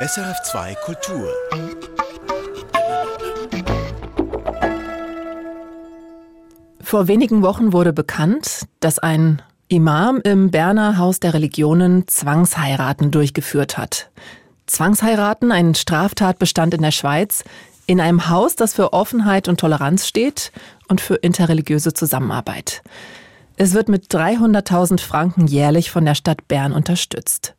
SRF2 Kultur. Vor wenigen Wochen wurde bekannt, dass ein Imam im Berner Haus der Religionen Zwangsheiraten durchgeführt hat. Zwangsheiraten, ein Straftatbestand in der Schweiz, in einem Haus, das für Offenheit und Toleranz steht und für interreligiöse Zusammenarbeit. Es wird mit 300.000 Franken jährlich von der Stadt Bern unterstützt.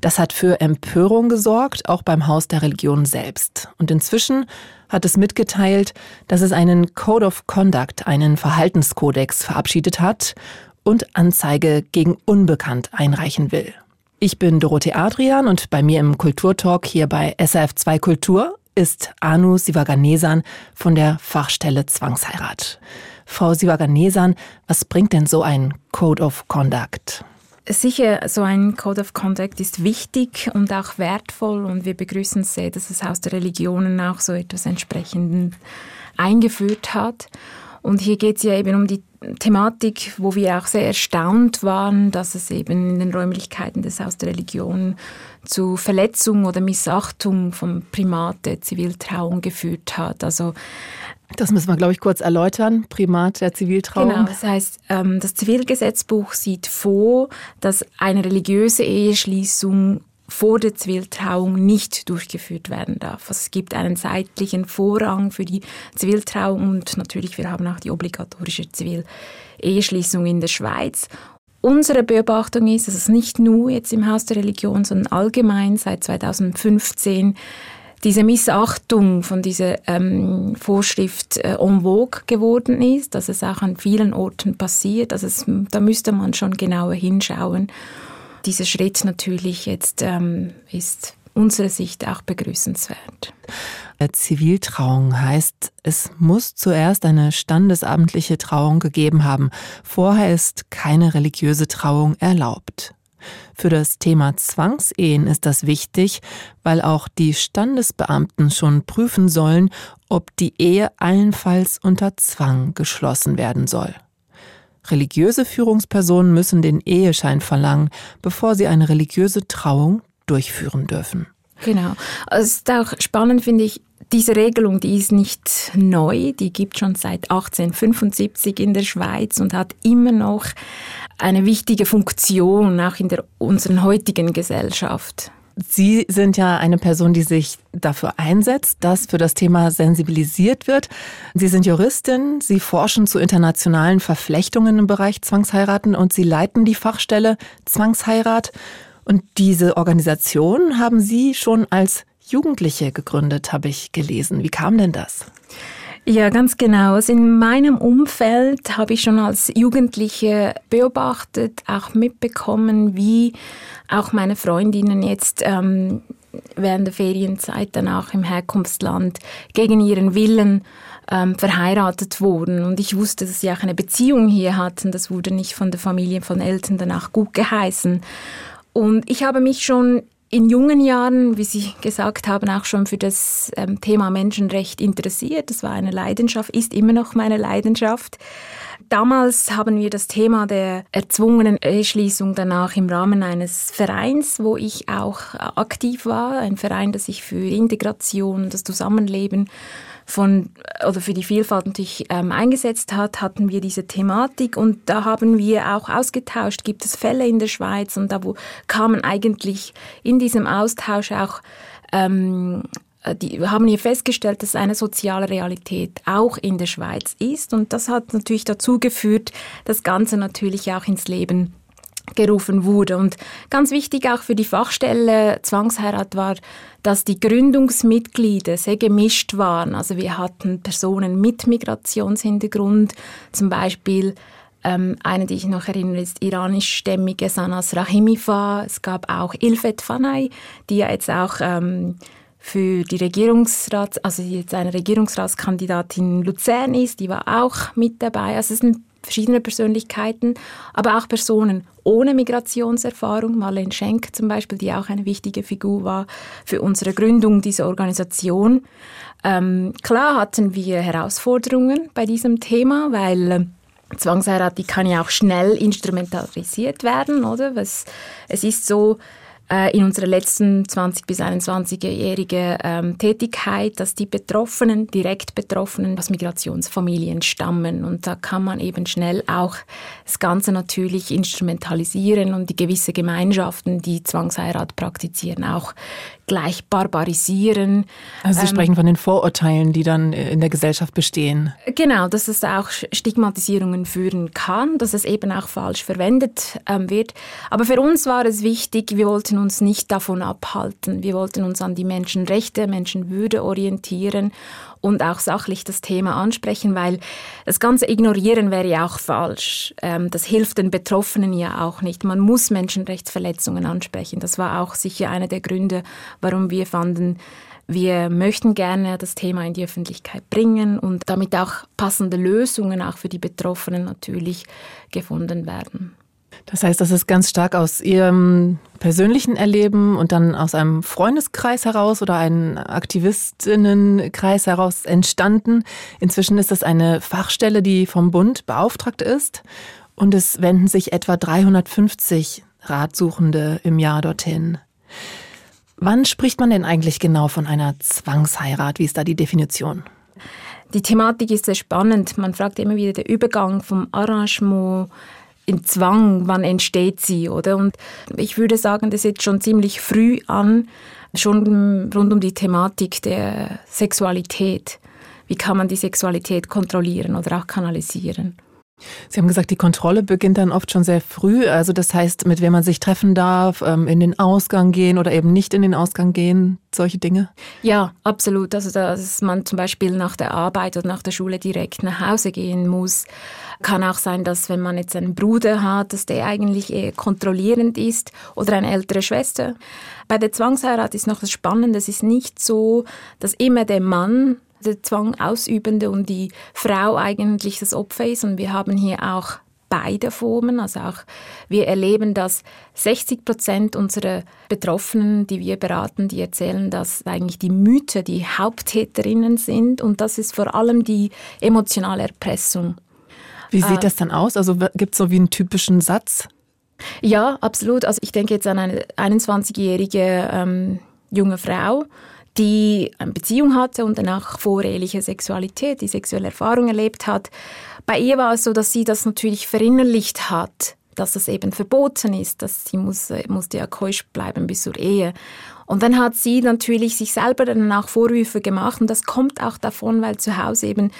Das hat für Empörung gesorgt, auch beim Haus der Religion selbst. Und inzwischen hat es mitgeteilt, dass es einen Code of Conduct, einen Verhaltenskodex verabschiedet hat und Anzeige gegen Unbekannt einreichen will. Ich bin Dorothee Adrian und bei mir im Kulturtalk hier bei SRF2 Kultur ist Anu Sivaganesan von der Fachstelle Zwangsheirat. Frau Sivaganesan, was bringt denn so ein Code of Conduct? Sicher, so ein Code of Conduct ist wichtig und auch wertvoll und wir begrüßen sehr, dass das Haus der Religionen auch so etwas entsprechend eingeführt hat. Und hier geht es ja eben um die Thematik, wo wir auch sehr erstaunt waren, dass es eben in den Räumlichkeiten des Haus der Religion zu Verletzung oder Missachtung vom Primat der Ziviltrauung geführt hat. Also das müssen wir, glaube ich, kurz erläutern. Primat der Ziviltrauung. Genau, das heißt, ähm, das Zivilgesetzbuch sieht vor, dass eine religiöse Eheschließung vor der Ziviltrauung nicht durchgeführt werden darf. Also es gibt einen zeitlichen Vorrang für die Ziviltrauung und natürlich, wir haben auch die obligatorische Zivileheschließung in der Schweiz. Unsere Beobachtung ist, dass es nicht nur jetzt im Haus der Religion, sondern allgemein seit 2015 diese Missachtung von dieser ähm, Vorschrift äh, en vogue geworden ist, dass es auch an vielen Orten passiert. Also es, da müsste man schon genauer hinschauen. Dieser Schritt natürlich jetzt ähm, ist unserer Sicht auch begrüßenswert. Ziviltrauung heißt, es muss zuerst eine standesamtliche Trauung gegeben haben. Vorher ist keine religiöse Trauung erlaubt. Für das Thema Zwangsehen ist das wichtig, weil auch die Standesbeamten schon prüfen sollen, ob die Ehe allenfalls unter Zwang geschlossen werden soll. Religiöse Führungspersonen müssen den Eheschein verlangen, bevor sie eine religiöse Trauung durchführen dürfen. Genau. Es ist auch spannend, finde ich, diese Regelung, die ist nicht neu, die gibt schon seit 1875 in der Schweiz und hat immer noch eine wichtige Funktion, auch in der unseren heutigen Gesellschaft. Sie sind ja eine Person, die sich dafür einsetzt, dass für das Thema sensibilisiert wird. Sie sind Juristin, Sie forschen zu internationalen Verflechtungen im Bereich Zwangsheiraten und Sie leiten die Fachstelle Zwangsheirat. Und diese Organisation haben Sie schon als Jugendliche gegründet, habe ich gelesen. Wie kam denn das? Ja, ganz genau. Also in meinem Umfeld habe ich schon als Jugendliche beobachtet, auch mitbekommen, wie auch meine Freundinnen jetzt ähm, während der Ferienzeit dann auch im Herkunftsland gegen ihren Willen ähm, verheiratet wurden. Und ich wusste, dass sie auch eine Beziehung hier hatten. Das wurde nicht von der Familie, von Eltern danach gut geheißen. Und ich habe mich schon in jungen Jahren, wie Sie gesagt haben, auch schon für das ähm, Thema Menschenrecht interessiert. Das war eine Leidenschaft, ist immer noch meine Leidenschaft. Damals haben wir das Thema der erzwungenen Eheschließung danach im Rahmen eines Vereins, wo ich auch aktiv war, ein Verein, das sich für Integration, das Zusammenleben von oder für die Vielfalt natürlich ähm, eingesetzt hat, hatten wir diese Thematik und da haben wir auch ausgetauscht, gibt es Fälle in der Schweiz und da wo kamen eigentlich in diesem Austausch auch ähm, die haben hier festgestellt, dass eine soziale Realität auch in der Schweiz ist und das hat natürlich dazu geführt, das Ganze natürlich auch ins Leben gerufen wurde. Und ganz wichtig auch für die Fachstelle Zwangsheirat war, dass die Gründungsmitglieder sehr gemischt waren. Also wir hatten Personen mit Migrationshintergrund, zum Beispiel ähm, eine, die ich noch erinnere, ist iranischstämmige Sanas Rahimifa. Es gab auch Ilfet Fanay, die ja jetzt auch ähm, für die Regierungsrats, also jetzt eine Regierungsratskandidatin in Luzern ist, die war auch mit dabei. Also es sind verschiedene Persönlichkeiten, aber auch Personen ohne Migrationserfahrung, Marlene Schenk zum Beispiel, die auch eine wichtige Figur war für unsere Gründung dieser Organisation. Ähm, klar hatten wir Herausforderungen bei diesem Thema, weil äh, Zwangsheirat, die kann ja auch schnell instrumentalisiert werden, oder? Was, es ist so, in unserer letzten 20 bis 21-jährige ähm, Tätigkeit, dass die Betroffenen, direkt Betroffenen aus Migrationsfamilien stammen. Und da kann man eben schnell auch das Ganze natürlich instrumentalisieren und die gewisse Gemeinschaften, die Zwangsheirat praktizieren, auch gleich barbarisieren. Also Sie ähm, sprechen von den Vorurteilen, die dann in der Gesellschaft bestehen. Genau, dass es auch Stigmatisierungen führen kann, dass es eben auch falsch verwendet ähm, wird. Aber für uns war es wichtig, wir wollten uns nicht davon abhalten. Wir wollten uns an die Menschenrechte, Menschenwürde orientieren und auch sachlich das Thema ansprechen, weil das ganze Ignorieren wäre ja auch falsch. Ähm, das hilft den Betroffenen ja auch nicht. Man muss Menschenrechtsverletzungen ansprechen. Das war auch sicher einer der Gründe, warum wir fanden, wir möchten gerne das Thema in die Öffentlichkeit bringen und damit auch passende Lösungen auch für die Betroffenen natürlich gefunden werden. Das heißt, das ist ganz stark aus Ihrem persönlichen Erleben und dann aus einem Freundeskreis heraus oder einem Aktivistinnenkreis heraus entstanden. Inzwischen ist das eine Fachstelle, die vom Bund beauftragt ist und es wenden sich etwa 350 Ratsuchende im Jahr dorthin. Wann spricht man denn eigentlich genau von einer Zwangsheirat? Wie ist da die Definition? Die Thematik ist sehr spannend. Man fragt immer wieder der Übergang vom Arrangement in Zwang, wann entsteht sie, oder? Und ich würde sagen, das ist schon ziemlich früh an, schon rund um die Thematik der Sexualität. Wie kann man die Sexualität kontrollieren oder auch kanalisieren? Sie haben gesagt, die Kontrolle beginnt dann oft schon sehr früh. Also das heißt, mit wem man sich treffen darf, ähm, in den Ausgang gehen oder eben nicht in den Ausgang gehen, solche Dinge? Ja, absolut. Also dass man zum Beispiel nach der Arbeit oder nach der Schule direkt nach Hause gehen muss. Kann auch sein, dass wenn man jetzt einen Bruder hat, dass der eigentlich eher kontrollierend ist oder eine ältere Schwester. Bei der Zwangsheirat ist noch das Spannende, es ist nicht so, dass immer der Mann der Zwang ausübende und die Frau eigentlich das Opfer ist. Und wir haben hier auch beide Formen. Also auch wir erleben, dass 60 Prozent unserer Betroffenen, die wir beraten, die erzählen, dass eigentlich die Mütter die Haupttäterinnen sind. Und das ist vor allem die emotionale Erpressung. Wie sieht äh, das dann aus? Also gibt es so wie einen typischen Satz? Ja, absolut. Also ich denke jetzt an eine 21-jährige ähm, junge Frau, die eine Beziehung hatte und danach voreheliche Sexualität, die sexuelle Erfahrung erlebt hat. Bei ihr war es so, dass sie das natürlich verinnerlicht hat, dass es eben verboten ist, dass sie muss, musste ja keusch bleiben bis zur Ehe. Und dann hat sie natürlich sich selber danach Vorwürfe gemacht und das kommt auch davon, weil zu Hause eben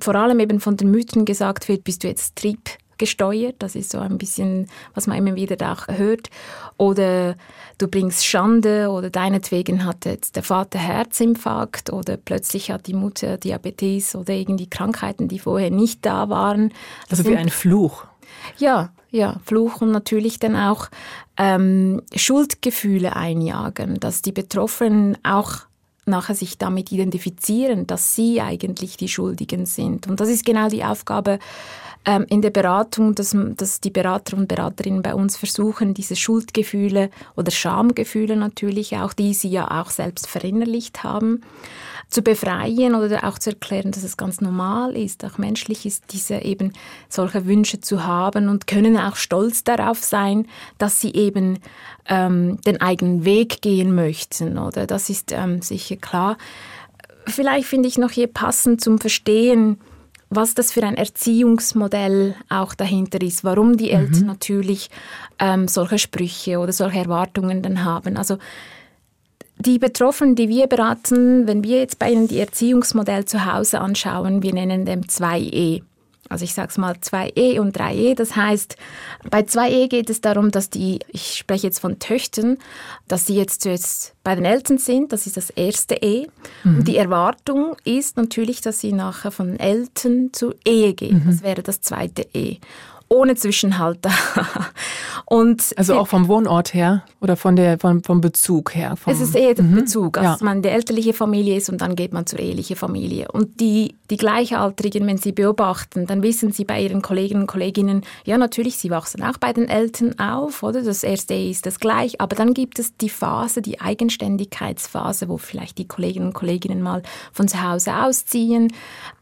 vor allem eben von den Müttern gesagt wird, bist du jetzt Trieb gesteuert. Das ist so ein bisschen, was man immer wieder auch hört. Oder du bringst Schande oder deinetwegen hat jetzt der Vater Herzinfarkt oder plötzlich hat die Mutter Diabetes oder irgendwie Krankheiten, die vorher nicht da waren. Das also wie ein Fluch. Ja, ja, Fluch und natürlich dann auch ähm, Schuldgefühle einjagen, dass die Betroffenen auch nachher sich damit identifizieren, dass sie eigentlich die Schuldigen sind. Und das ist genau die Aufgabe ähm, in der Beratung, dass, dass die Berater und Beraterinnen bei uns versuchen, diese Schuldgefühle oder Schamgefühle natürlich auch, die sie ja auch selbst verinnerlicht haben, zu befreien oder auch zu erklären, dass es ganz normal ist, auch menschlich ist, diese eben solche Wünsche zu haben und können auch stolz darauf sein, dass sie eben ähm, den eigenen Weg gehen möchten. Oder das ist ähm, sicher klar. Vielleicht finde ich noch hier passend zum Verstehen, was das für ein Erziehungsmodell auch dahinter ist, warum die Eltern mhm. natürlich ähm, solche Sprüche oder solche Erwartungen dann haben. Also die Betroffenen, die wir beraten, wenn wir jetzt bei ihnen die Erziehungsmodell zu Hause anschauen, wir nennen dem 2E. Also ich sage es mal 2e und 3e. Das heißt, bei 2e geht es darum, dass die, ich spreche jetzt von Töchtern, dass sie jetzt zuerst bei den Eltern sind. Das ist das erste E. Mhm. Und die Erwartung ist natürlich, dass sie nachher von Eltern zur Ehe gehen. Mhm. Das wäre das zweite E ohne Zwischenhalter. und also auch vom Wohnort her oder von der, vom, vom Bezug her? Vom, es ist eher der mhm. Bezug, also ja. dass man die elterliche Familie ist und dann geht man zur ehelichen Familie. Und die, die Gleichaltrigen, wenn sie beobachten, dann wissen sie bei ihren Kolleginnen und Kolleginnen, ja natürlich, sie wachsen auch bei den Eltern auf, oder? Das erste ist das gleich, aber dann gibt es die Phase, die Eigenständigkeitsphase, wo vielleicht die Kolleginnen und Kolleginnen mal von zu Hause ausziehen,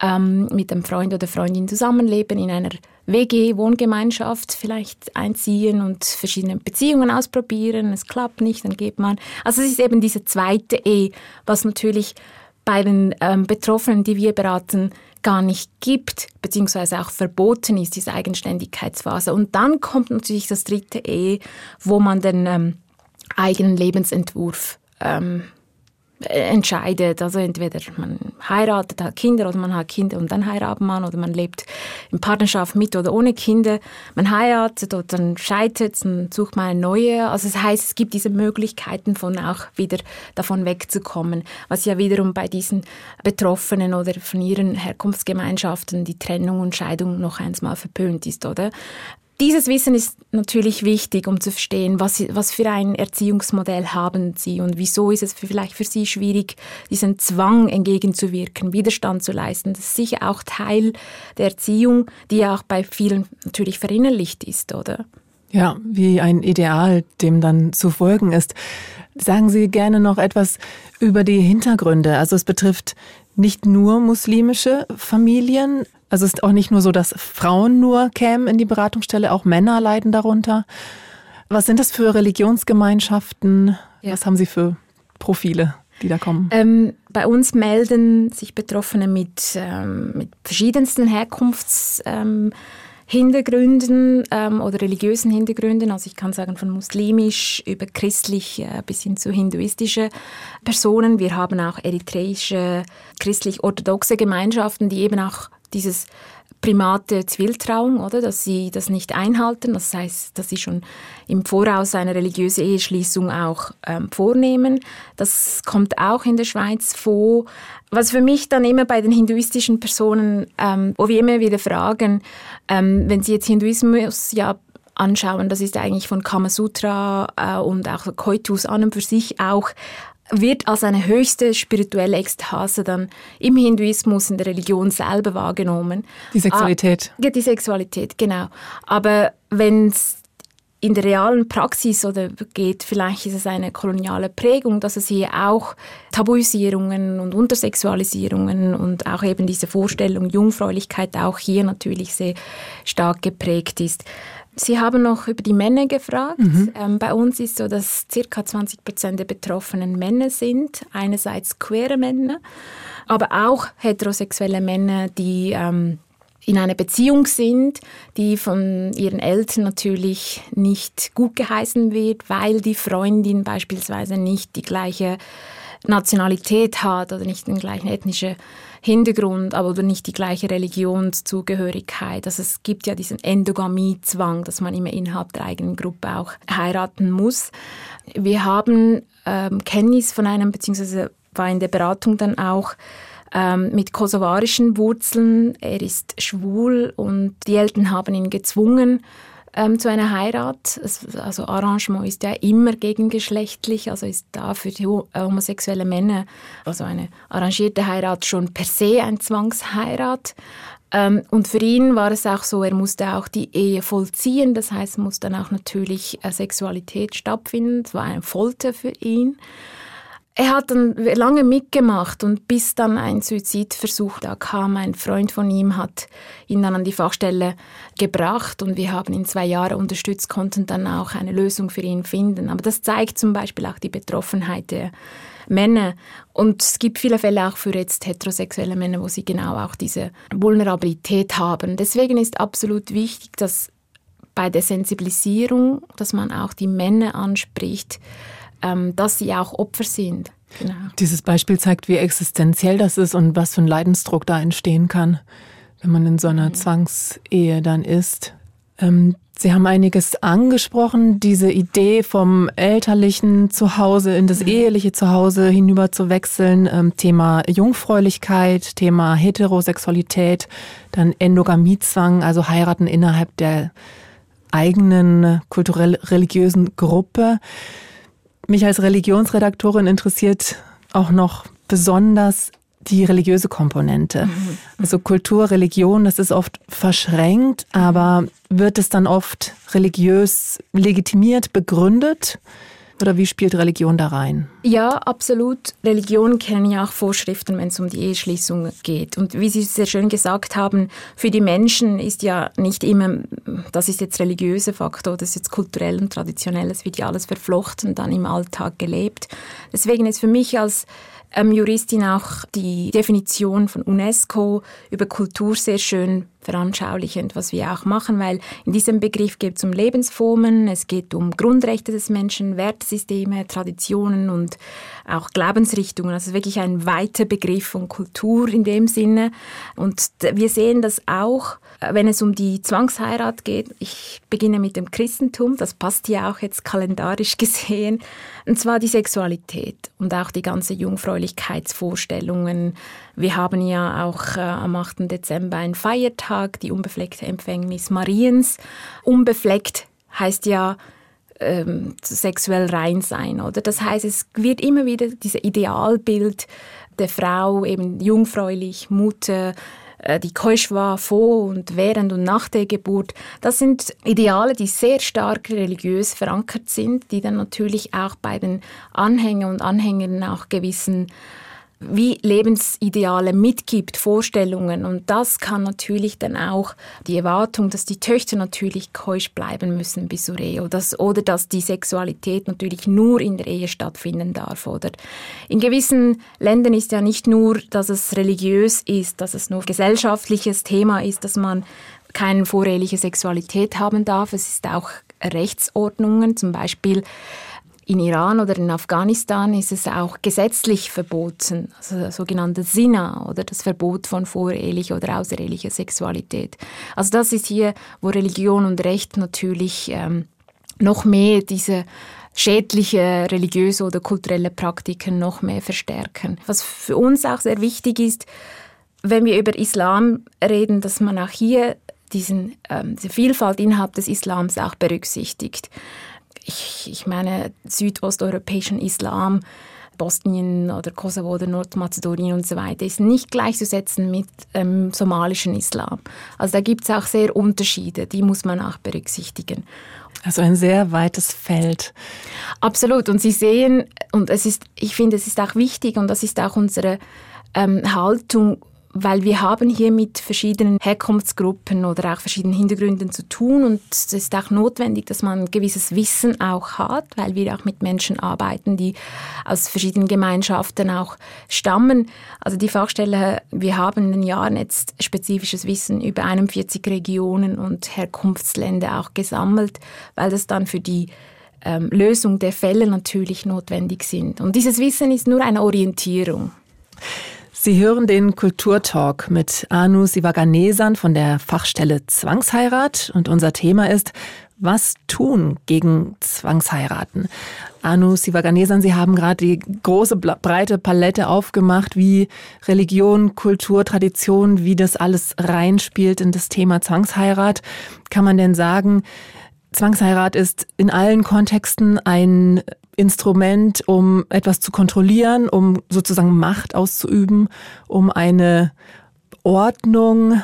ähm, mit einem Freund oder Freundin zusammenleben in einer WG, Wohngemeinschaft vielleicht einziehen und verschiedene Beziehungen ausprobieren. Es klappt nicht, dann geht man. Also es ist eben diese zweite Ehe, was natürlich bei den ähm, Betroffenen, die wir beraten, gar nicht gibt, beziehungsweise auch verboten ist, diese Eigenständigkeitsphase. Und dann kommt natürlich das dritte Ehe, wo man den ähm, eigenen Lebensentwurf ähm, entscheidet. Also entweder man heiratet, hat Kinder oder man hat Kinder und dann heiratet man oder man lebt in Partnerschaft mit oder ohne Kinder. Man heiratet oder dann scheitert, dann sucht man eine neue. Also das heißt, es gibt diese Möglichkeiten von auch wieder davon wegzukommen, was ja wiederum bei diesen Betroffenen oder von ihren Herkunftsgemeinschaften die Trennung und Scheidung noch einmal verpönt ist, oder? Dieses Wissen ist natürlich wichtig, um zu verstehen, was, was für ein Erziehungsmodell haben Sie und wieso ist es vielleicht für Sie schwierig, diesen Zwang entgegenzuwirken, Widerstand zu leisten. Das ist sicher auch Teil der Erziehung, die ja auch bei vielen natürlich verinnerlicht ist, oder? Ja, wie ein Ideal, dem dann zu folgen ist. Sagen Sie gerne noch etwas über die Hintergründe. Also es betrifft nicht nur muslimische Familien, also es ist auch nicht nur so, dass Frauen nur kämen in die Beratungsstelle, auch Männer leiden darunter. Was sind das für Religionsgemeinschaften? Ja. Was haben Sie für Profile, die da kommen? Ähm, bei uns melden sich Betroffene mit, ähm, mit verschiedensten Herkunftshintergründen ähm, ähm, oder religiösen Hintergründen. Also ich kann sagen von muslimisch über christlich äh, bis hin zu hinduistische Personen. Wir haben auch eritreische christlich-orthodoxe Gemeinschaften, die eben auch dieses Primat der Ziviltrauung, oder, dass sie das nicht einhalten. Das heißt, dass sie schon im Voraus eine religiöse Eheschließung auch ähm, vornehmen. Das kommt auch in der Schweiz vor. Was für mich dann immer bei den hinduistischen Personen, ähm, wo wir immer wieder fragen, ähm, wenn sie jetzt Hinduismus ja anschauen, das ist eigentlich von Kamasutra äh, und auch Koitus an und für sich auch wird als eine höchste spirituelle Ekstase dann im Hinduismus, in der Religion selber wahrgenommen. Die Sexualität. Ah, ja, die Sexualität, genau. Aber wenn es in der realen Praxis oder geht, vielleicht ist es eine koloniale Prägung, dass es hier auch Tabuisierungen und Untersexualisierungen und auch eben diese Vorstellung Jungfräulichkeit auch hier natürlich sehr stark geprägt ist. Sie haben noch über die Männer gefragt. Mhm. Ähm, bei uns ist so, dass ca. 20 Prozent der Betroffenen Männer sind. Einerseits queere Männer, aber auch heterosexuelle Männer, die ähm, in einer Beziehung sind, die von ihren Eltern natürlich nicht gut geheißen wird, weil die Freundin beispielsweise nicht die gleiche Nationalität hat oder nicht den gleichen ethnischen Hintergrund, aber nicht die gleiche Religionszugehörigkeit. Also es gibt ja diesen Endogamiezwang, dass man immer innerhalb der eigenen Gruppe auch heiraten muss. Wir haben ähm, Kenntnis von einem, beziehungsweise war in der Beratung dann auch ähm, mit kosovarischen Wurzeln. Er ist schwul und die Eltern haben ihn gezwungen, ähm, zu einer Heirat. Also Arrangement ist ja immer gegengeschlechtlich, also ist da für die äh, homosexuelle Männer, also eine arrangierte Heirat schon per se ein Zwangsheirat. Ähm, und für ihn war es auch so, er musste auch die Ehe vollziehen, das heißt, muss dann auch natürlich äh, Sexualität stattfinden. Es war eine Folter für ihn. Er hat dann lange mitgemacht und bis dann ein Suizidversuch da kam. Ein Freund von ihm hat ihn dann an die Fachstelle gebracht und wir haben ihn zwei Jahre unterstützt, konnten dann auch eine Lösung für ihn finden. Aber das zeigt zum Beispiel auch die Betroffenheit der Männer. Und es gibt viele Fälle auch für jetzt heterosexuelle Männer, wo sie genau auch diese Vulnerabilität haben. Deswegen ist absolut wichtig, dass bei der Sensibilisierung, dass man auch die Männer anspricht, ähm, dass sie auch Opfer sind. Genau. Dieses Beispiel zeigt, wie existenziell das ist und was für ein Leidensdruck da entstehen kann, wenn man in so einer mhm. Zwangsehe dann ist. Ähm, Sie haben einiges angesprochen, diese Idee vom elterlichen Zuhause in das mhm. eheliche Zuhause hinüber zu wechseln. Ähm, Thema Jungfräulichkeit, Thema Heterosexualität, dann Endogamiezwang, also heiraten innerhalb der eigenen kulturell-religiösen Gruppe. Mich als Religionsredaktorin interessiert auch noch besonders die religiöse Komponente. Mhm. Also Kultur, Religion, das ist oft verschränkt, aber wird es dann oft religiös legitimiert, begründet? Oder wie spielt Religion da rein? Ja, absolut. Religionen kennen ja auch Vorschriften, wenn es um die Eheschließung geht. Und wie Sie sehr schön gesagt haben, für die Menschen ist ja nicht immer, das ist jetzt religiöser Faktor, das ist jetzt kulturell und traditionell, es wird ja alles verflochten, dann im Alltag gelebt. Deswegen ist für mich als ähm, Juristin auch die Definition von UNESCO über Kultur sehr schön veranschaulichend, was wir auch machen, weil in diesem Begriff geht es um Lebensformen, es geht um Grundrechte des Menschen, Wertesysteme, Traditionen und auch Glaubensrichtungen. Also wirklich ein weiter Begriff von Kultur in dem Sinne. Und wir sehen das auch, wenn es um die Zwangsheirat geht. Ich beginne mit dem Christentum, das passt ja auch jetzt kalendarisch gesehen. Und zwar die Sexualität und auch die ganze Jungfräulichkeitsvorstellungen. Wir haben ja auch äh, am 8. Dezember einen Feiertag, die unbefleckte Empfängnis Mariens. Unbefleckt heißt ja ähm, sexuell rein sein, oder? Das heißt, es wird immer wieder dieses Idealbild der Frau, eben jungfräulich, Mutter, äh, die keusch war vor und während und nach der Geburt. Das sind Ideale, die sehr stark religiös verankert sind, die dann natürlich auch bei den Anhängern und Anhängern auch gewissen wie Lebensideale mitgibt, Vorstellungen. Und das kann natürlich dann auch die Erwartung, dass die Töchter natürlich keusch bleiben müssen bis zur Ehe oder dass, oder dass die Sexualität natürlich nur in der Ehe stattfinden darf. Oder in gewissen Ländern ist ja nicht nur, dass es religiös ist, dass es nur gesellschaftliches Thema ist, dass man keine voreheliche Sexualität haben darf. Es ist auch Rechtsordnungen, zum Beispiel in Iran oder in Afghanistan ist es auch gesetzlich verboten, also sogenannte Sina oder das Verbot von vorehelicher oder außerehelicher Sexualität. Also das ist hier, wo Religion und Recht natürlich ähm, noch mehr diese schädliche religiöse oder kulturelle Praktiken noch mehr verstärken. Was für uns auch sehr wichtig ist, wenn wir über Islam reden, dass man auch hier diesen, ähm, diese Vielfalt innerhalb des Islams auch berücksichtigt ich, ich meine, südosteuropäischen Islam, Bosnien oder Kosovo oder Nordmazedonien und so weiter, ist nicht gleichzusetzen mit ähm, somalischen Islam. Also da gibt es auch sehr Unterschiede, die muss man auch berücksichtigen. Also ein sehr weites Feld. Absolut. Und Sie sehen, und es ist, ich finde, es ist auch wichtig und das ist auch unsere ähm, Haltung weil wir haben hier mit verschiedenen Herkunftsgruppen oder auch verschiedenen Hintergründen zu tun und es ist auch notwendig, dass man ein gewisses Wissen auch hat, weil wir auch mit Menschen arbeiten, die aus verschiedenen Gemeinschaften auch stammen. Also die Fachstelle, wir haben in den Jahren jetzt spezifisches Wissen über 41 Regionen und Herkunftsländer auch gesammelt, weil das dann für die ähm, Lösung der Fälle natürlich notwendig sind. Und dieses Wissen ist nur eine Orientierung. Sie hören den Kulturtalk mit Anu Sivaganesan von der Fachstelle Zwangsheirat und unser Thema ist was tun gegen Zwangsheiraten? Anu Sivaganesan, Sie haben gerade die große breite Palette aufgemacht, wie Religion, Kultur, Tradition, wie das alles reinspielt in das Thema Zwangsheirat. Kann man denn sagen, Zwangsheirat ist in allen Kontexten ein Instrument, um etwas zu kontrollieren, um sozusagen Macht auszuüben, um eine Ordnung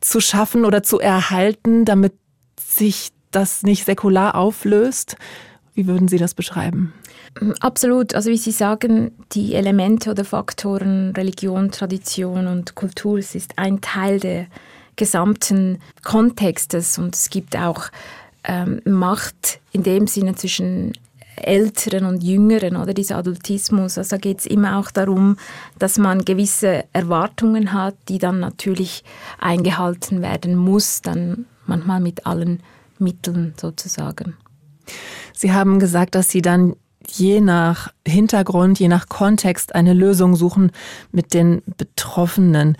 zu schaffen oder zu erhalten, damit sich das nicht säkular auflöst. Wie würden Sie das beschreiben? Absolut. Also wie Sie sagen, die Elemente oder Faktoren Religion, Tradition und Kultur, es ist ein Teil der gesamten Kontextes und es gibt auch ähm, Macht in dem Sinne zwischen Älteren und Jüngeren oder dieser Adultismus. Also geht es immer auch darum, dass man gewisse Erwartungen hat, die dann natürlich eingehalten werden muss, dann manchmal mit allen Mitteln sozusagen. Sie haben gesagt, dass Sie dann je nach Hintergrund, je nach Kontext eine Lösung suchen mit den Betroffenen.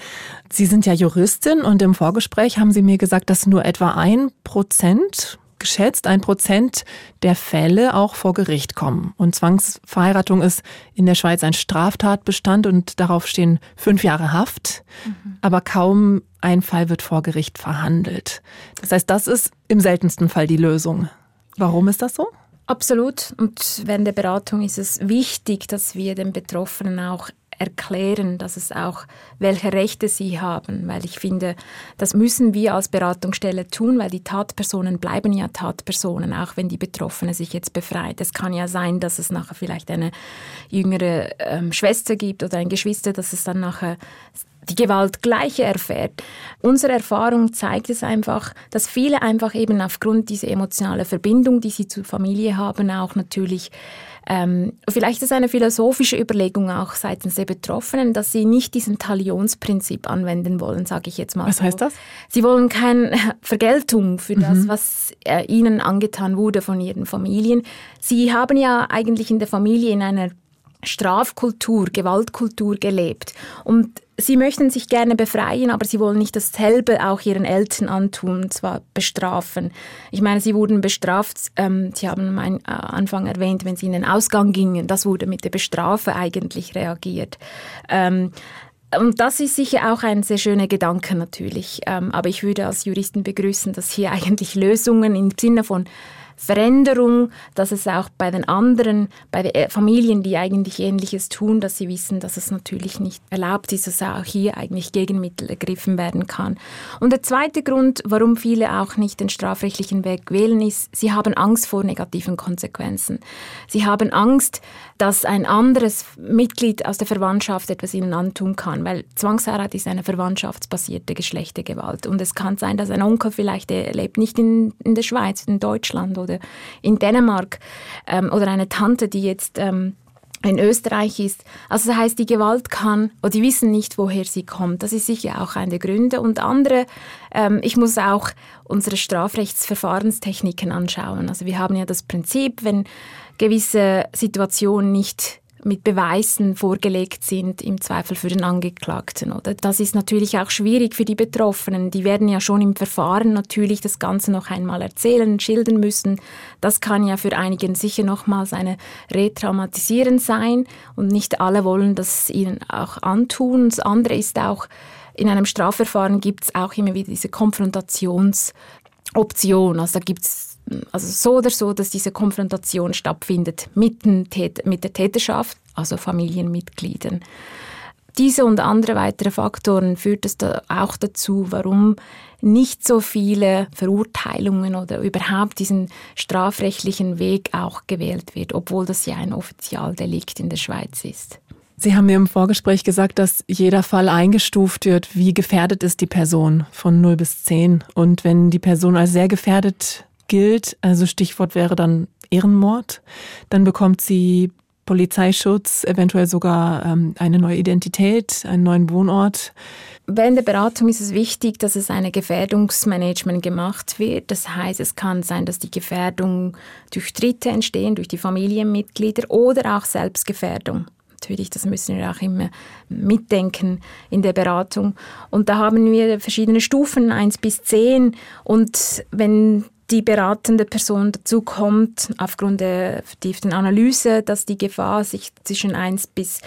Sie sind ja Juristin und im Vorgespräch haben Sie mir gesagt, dass nur etwa ein Prozent geschätzt ein Prozent der Fälle auch vor Gericht kommen. Und Zwangsverheiratung ist in der Schweiz ein Straftatbestand und darauf stehen fünf Jahre Haft. Mhm. Aber kaum ein Fall wird vor Gericht verhandelt. Das heißt, das ist im seltensten Fall die Lösung. Warum ist das so? Absolut. Und während der Beratung ist es wichtig, dass wir den Betroffenen auch erklären, dass es auch, welche Rechte sie haben, weil ich finde, das müssen wir als Beratungsstelle tun, weil die Tatpersonen bleiben ja Tatpersonen, auch wenn die Betroffene sich jetzt befreit. Es kann ja sein, dass es nachher vielleicht eine jüngere ähm, Schwester gibt oder ein Geschwister, dass es dann nachher die Gewalt gleiche erfährt. Unsere Erfahrung zeigt es einfach, dass viele einfach eben aufgrund dieser emotionalen Verbindung, die sie zur Familie haben, auch natürlich ähm, vielleicht ist eine philosophische Überlegung auch seitens der Betroffenen, dass sie nicht diesen Talionsprinzip anwenden wollen, sage ich jetzt mal. Was so. heißt das? Sie wollen keine Vergeltung für mhm. das, was äh, ihnen angetan wurde von ihren Familien. Sie haben ja eigentlich in der Familie in einer Strafkultur, Gewaltkultur gelebt. Und sie möchten sich gerne befreien, aber sie wollen nicht dasselbe auch ihren Eltern antun, und zwar bestrafen. Ich meine, sie wurden bestraft, ähm, Sie haben am äh, Anfang erwähnt, wenn sie in den Ausgang gingen, das wurde mit der Bestrafe eigentlich reagiert. Ähm, und das ist sicher auch ein sehr schöner Gedanke natürlich. Ähm, aber ich würde als Juristen begrüßen, dass hier eigentlich Lösungen im Sinne von Veränderung, dass es auch bei den anderen, bei den äh, Familien, die eigentlich Ähnliches tun, dass sie wissen, dass es natürlich nicht erlaubt ist, dass auch hier eigentlich Gegenmittel ergriffen werden kann. Und der zweite Grund, warum viele auch nicht den strafrechtlichen Weg wählen, ist, sie haben Angst vor negativen Konsequenzen. Sie haben Angst, dass ein anderes Mitglied aus der Verwandtschaft etwas ihnen antun kann, weil Zwangsheirat ist eine verwandtschaftsbasierte Geschlechtergewalt. Und es kann sein, dass ein Onkel vielleicht, lebt nicht in, in der Schweiz, in Deutschland oder oder in Dänemark ähm, oder eine Tante, die jetzt ähm, in Österreich ist. Also das heißt, die Gewalt kann, oder die wissen nicht, woher sie kommt. Das ist sicher auch einer der Gründe. Und andere, ähm, ich muss auch unsere Strafrechtsverfahrenstechniken anschauen. Also wir haben ja das Prinzip, wenn gewisse Situationen nicht mit Beweisen vorgelegt sind, im Zweifel für den Angeklagten. Oder? Das ist natürlich auch schwierig für die Betroffenen. Die werden ja schon im Verfahren natürlich das Ganze noch einmal erzählen, schildern müssen. Das kann ja für einigen sicher nochmals eine Retraumatisierend sein und nicht alle wollen das ihnen auch antun. Das andere ist auch, in einem Strafverfahren gibt es auch immer wieder diese Konfrontationsoption. Also da gibt es also so oder so, dass diese Konfrontation stattfindet mit, mit der Täterschaft, also Familienmitgliedern. Diese und andere weitere Faktoren führt es da auch dazu, warum nicht so viele Verurteilungen oder überhaupt diesen strafrechtlichen Weg auch gewählt wird, obwohl das ja ein Offizialdelikt in der Schweiz ist. Sie haben mir im Vorgespräch gesagt, dass jeder Fall eingestuft wird, wie gefährdet ist die Person von 0 bis 10. Und wenn die Person als sehr gefährdet gilt, also Stichwort wäre dann Ehrenmord, dann bekommt sie Polizeischutz, eventuell sogar ähm, eine neue Identität, einen neuen Wohnort. Während der Beratung ist es wichtig, dass es ein Gefährdungsmanagement gemacht wird. Das heißt, es kann sein, dass die Gefährdung durch Dritte entstehen, durch die Familienmitglieder oder auch Selbstgefährdung. Natürlich, das müssen wir auch immer mitdenken in der Beratung. Und da haben wir verschiedene Stufen, eins bis zehn. Und wenn die beratende Person dazu kommt, aufgrund der vertieften Analyse, dass die Gefahr sich zwischen 1 bis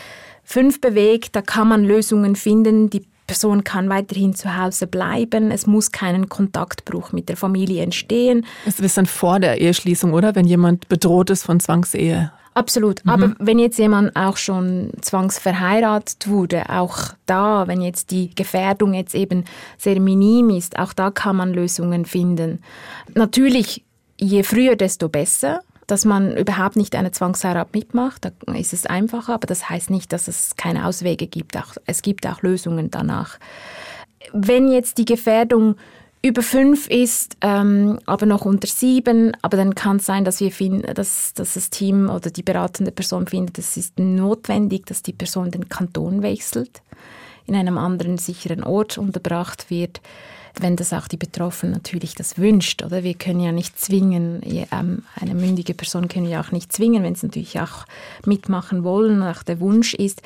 5 bewegt. Da kann man Lösungen finden. Die Person kann weiterhin zu Hause bleiben. Es muss keinen Kontaktbruch mit der Familie entstehen. Es ist dann vor der Eheschließung, oder? Wenn jemand bedroht ist von Zwangsehe. Absolut. Mhm. Aber wenn jetzt jemand auch schon zwangsverheiratet wurde, auch da, wenn jetzt die Gefährdung jetzt eben sehr minim ist, auch da kann man Lösungen finden. Natürlich, je früher, desto besser. Dass man überhaupt nicht eine Zwangsheirat mitmacht, da ist es einfacher, aber das heißt nicht, dass es keine Auswege gibt. Auch, es gibt auch Lösungen danach. Wenn jetzt die Gefährdung über fünf ist, ähm, aber noch unter sieben. Aber dann kann es sein, dass wir finden, dass, dass das Team oder die beratende Person findet, es ist notwendig, dass die Person den Kanton wechselt, in einem anderen sicheren Ort unterbracht wird, wenn das auch die Betroffene natürlich das wünscht. Oder wir können ja nicht zwingen, ähm, eine mündige Person können wir auch nicht zwingen, wenn sie natürlich auch mitmachen wollen, auch der Wunsch ist.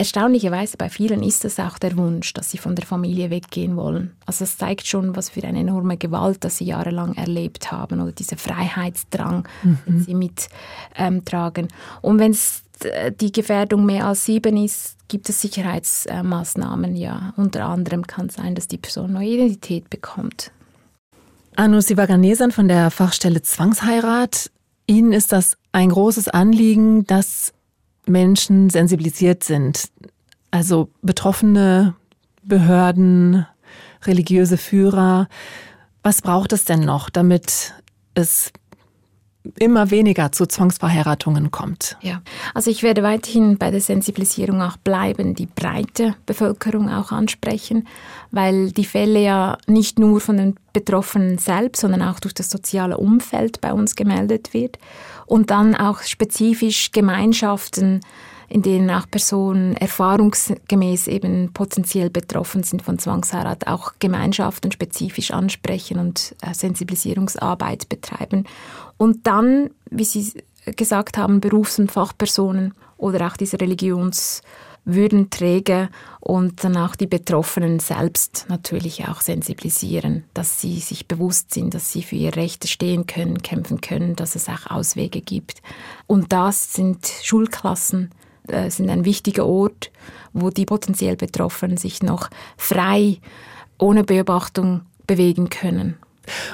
Erstaunlicherweise bei vielen ist es auch der Wunsch, dass sie von der Familie weggehen wollen. Also es zeigt schon, was für eine enorme Gewalt, dass sie jahrelang erlebt haben oder dieser Freiheitsdrang, mhm. den sie mittragen. Ähm, Und wenn es äh, die Gefährdung mehr als sieben ist, gibt es Sicherheitsmaßnahmen. Ja, unter anderem kann es sein, dass die Person neue Identität bekommt. Anu Sivaganesan von der Fachstelle Zwangsheirat. Ihnen ist das ein großes Anliegen, dass Menschen sensibilisiert sind. Also Betroffene, Behörden, religiöse Führer. Was braucht es denn noch, damit es immer weniger zu Zwangsverheiratungen kommt. Ja, also ich werde weiterhin bei der Sensibilisierung auch bleiben, die breite Bevölkerung auch ansprechen, weil die Fälle ja nicht nur von den Betroffenen selbst, sondern auch durch das soziale Umfeld bei uns gemeldet wird und dann auch spezifisch Gemeinschaften in denen auch Personen erfahrungsgemäß eben potenziell betroffen sind von Zwangsheirat, auch Gemeinschaften spezifisch ansprechen und äh, Sensibilisierungsarbeit betreiben. Und dann, wie Sie gesagt haben, Berufs- und Fachpersonen oder auch diese Religionswürdenträger und dann auch die Betroffenen selbst natürlich auch sensibilisieren, dass sie sich bewusst sind, dass sie für ihre Rechte stehen können, kämpfen können, dass es auch Auswege gibt. Und das sind Schulklassen, äh, sind ein wichtiger Ort, wo die potenziell Betroffenen sich noch frei, ohne Beobachtung bewegen können.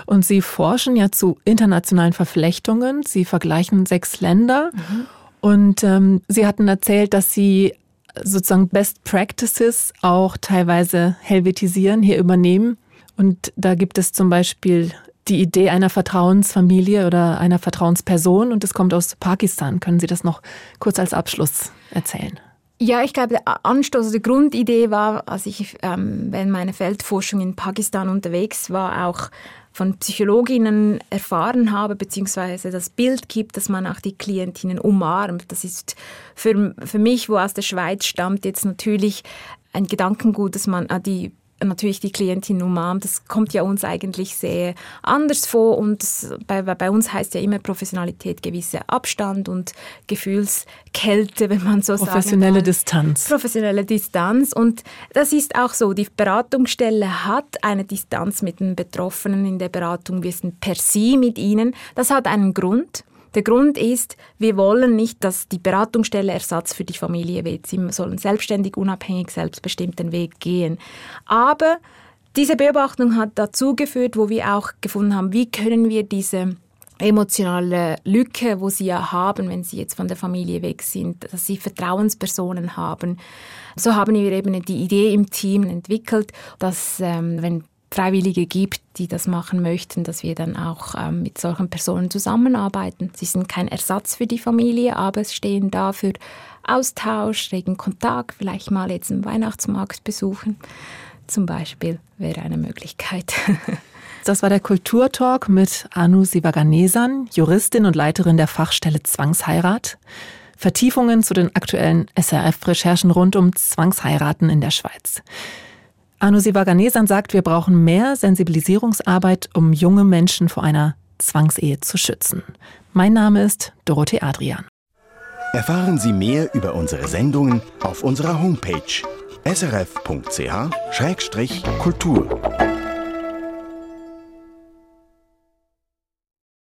Und Sie forschen ja zu internationalen Verflechtungen. Sie vergleichen sechs Länder. Mhm. Und ähm, Sie hatten erzählt, dass Sie sozusagen Best Practices auch teilweise helvetisieren, hier übernehmen. Und da gibt es zum Beispiel die Idee einer Vertrauensfamilie oder einer Vertrauensperson und es kommt aus Pakistan. Können Sie das noch kurz als Abschluss erzählen? Ja, ich glaube, der Anstoß, die Grundidee war, als ich ähm, während meiner Feldforschung in Pakistan unterwegs war, auch von Psychologinnen erfahren habe, beziehungsweise das Bild gibt, dass man auch die Klientinnen umarmt. Das ist für, für mich, wo aus der Schweiz stammt, jetzt natürlich ein Gedankengut, dass man äh, die natürlich die Klientin umarmt. Das kommt ja uns eigentlich sehr anders vor und bei, bei uns heißt ja immer Professionalität gewisser Abstand und Gefühlskälte, wenn man so sagt. Professionelle Distanz. Professionelle Distanz und das ist auch so. Die Beratungsstelle hat eine Distanz mit den Betroffenen in der Beratung. Wir sind per Sie mit ihnen. Das hat einen Grund. Der Grund ist, wir wollen nicht, dass die Beratungsstelle Ersatz für die Familie wird. Sie sollen selbstständig, unabhängig, selbstbestimmt den Weg gehen. Aber diese Beobachtung hat dazu geführt, wo wir auch gefunden haben, wie können wir diese emotionale Lücke, wo sie ja haben, wenn sie jetzt von der Familie weg sind, dass sie Vertrauenspersonen haben. So haben wir eben die Idee im Team entwickelt, dass ähm, wenn Freiwillige gibt, die das machen möchten, dass wir dann auch ähm, mit solchen Personen zusammenarbeiten. Sie sind kein Ersatz für die Familie, aber es stehen da für Austausch, regen Kontakt, vielleicht mal jetzt einen Weihnachtsmarkt besuchen. Zum Beispiel wäre eine Möglichkeit. Das war der Kulturtalk mit Anu Sivaganesan, Juristin und Leiterin der Fachstelle Zwangsheirat. Vertiefungen zu den aktuellen SRF-Recherchen rund um Zwangsheiraten in der Schweiz. Anusi Vaganesan sagt, wir brauchen mehr Sensibilisierungsarbeit, um junge Menschen vor einer Zwangsehe zu schützen. Mein Name ist Dorothee Adrian. Erfahren Sie mehr über unsere Sendungen auf unserer Homepage srf.ch-kultur.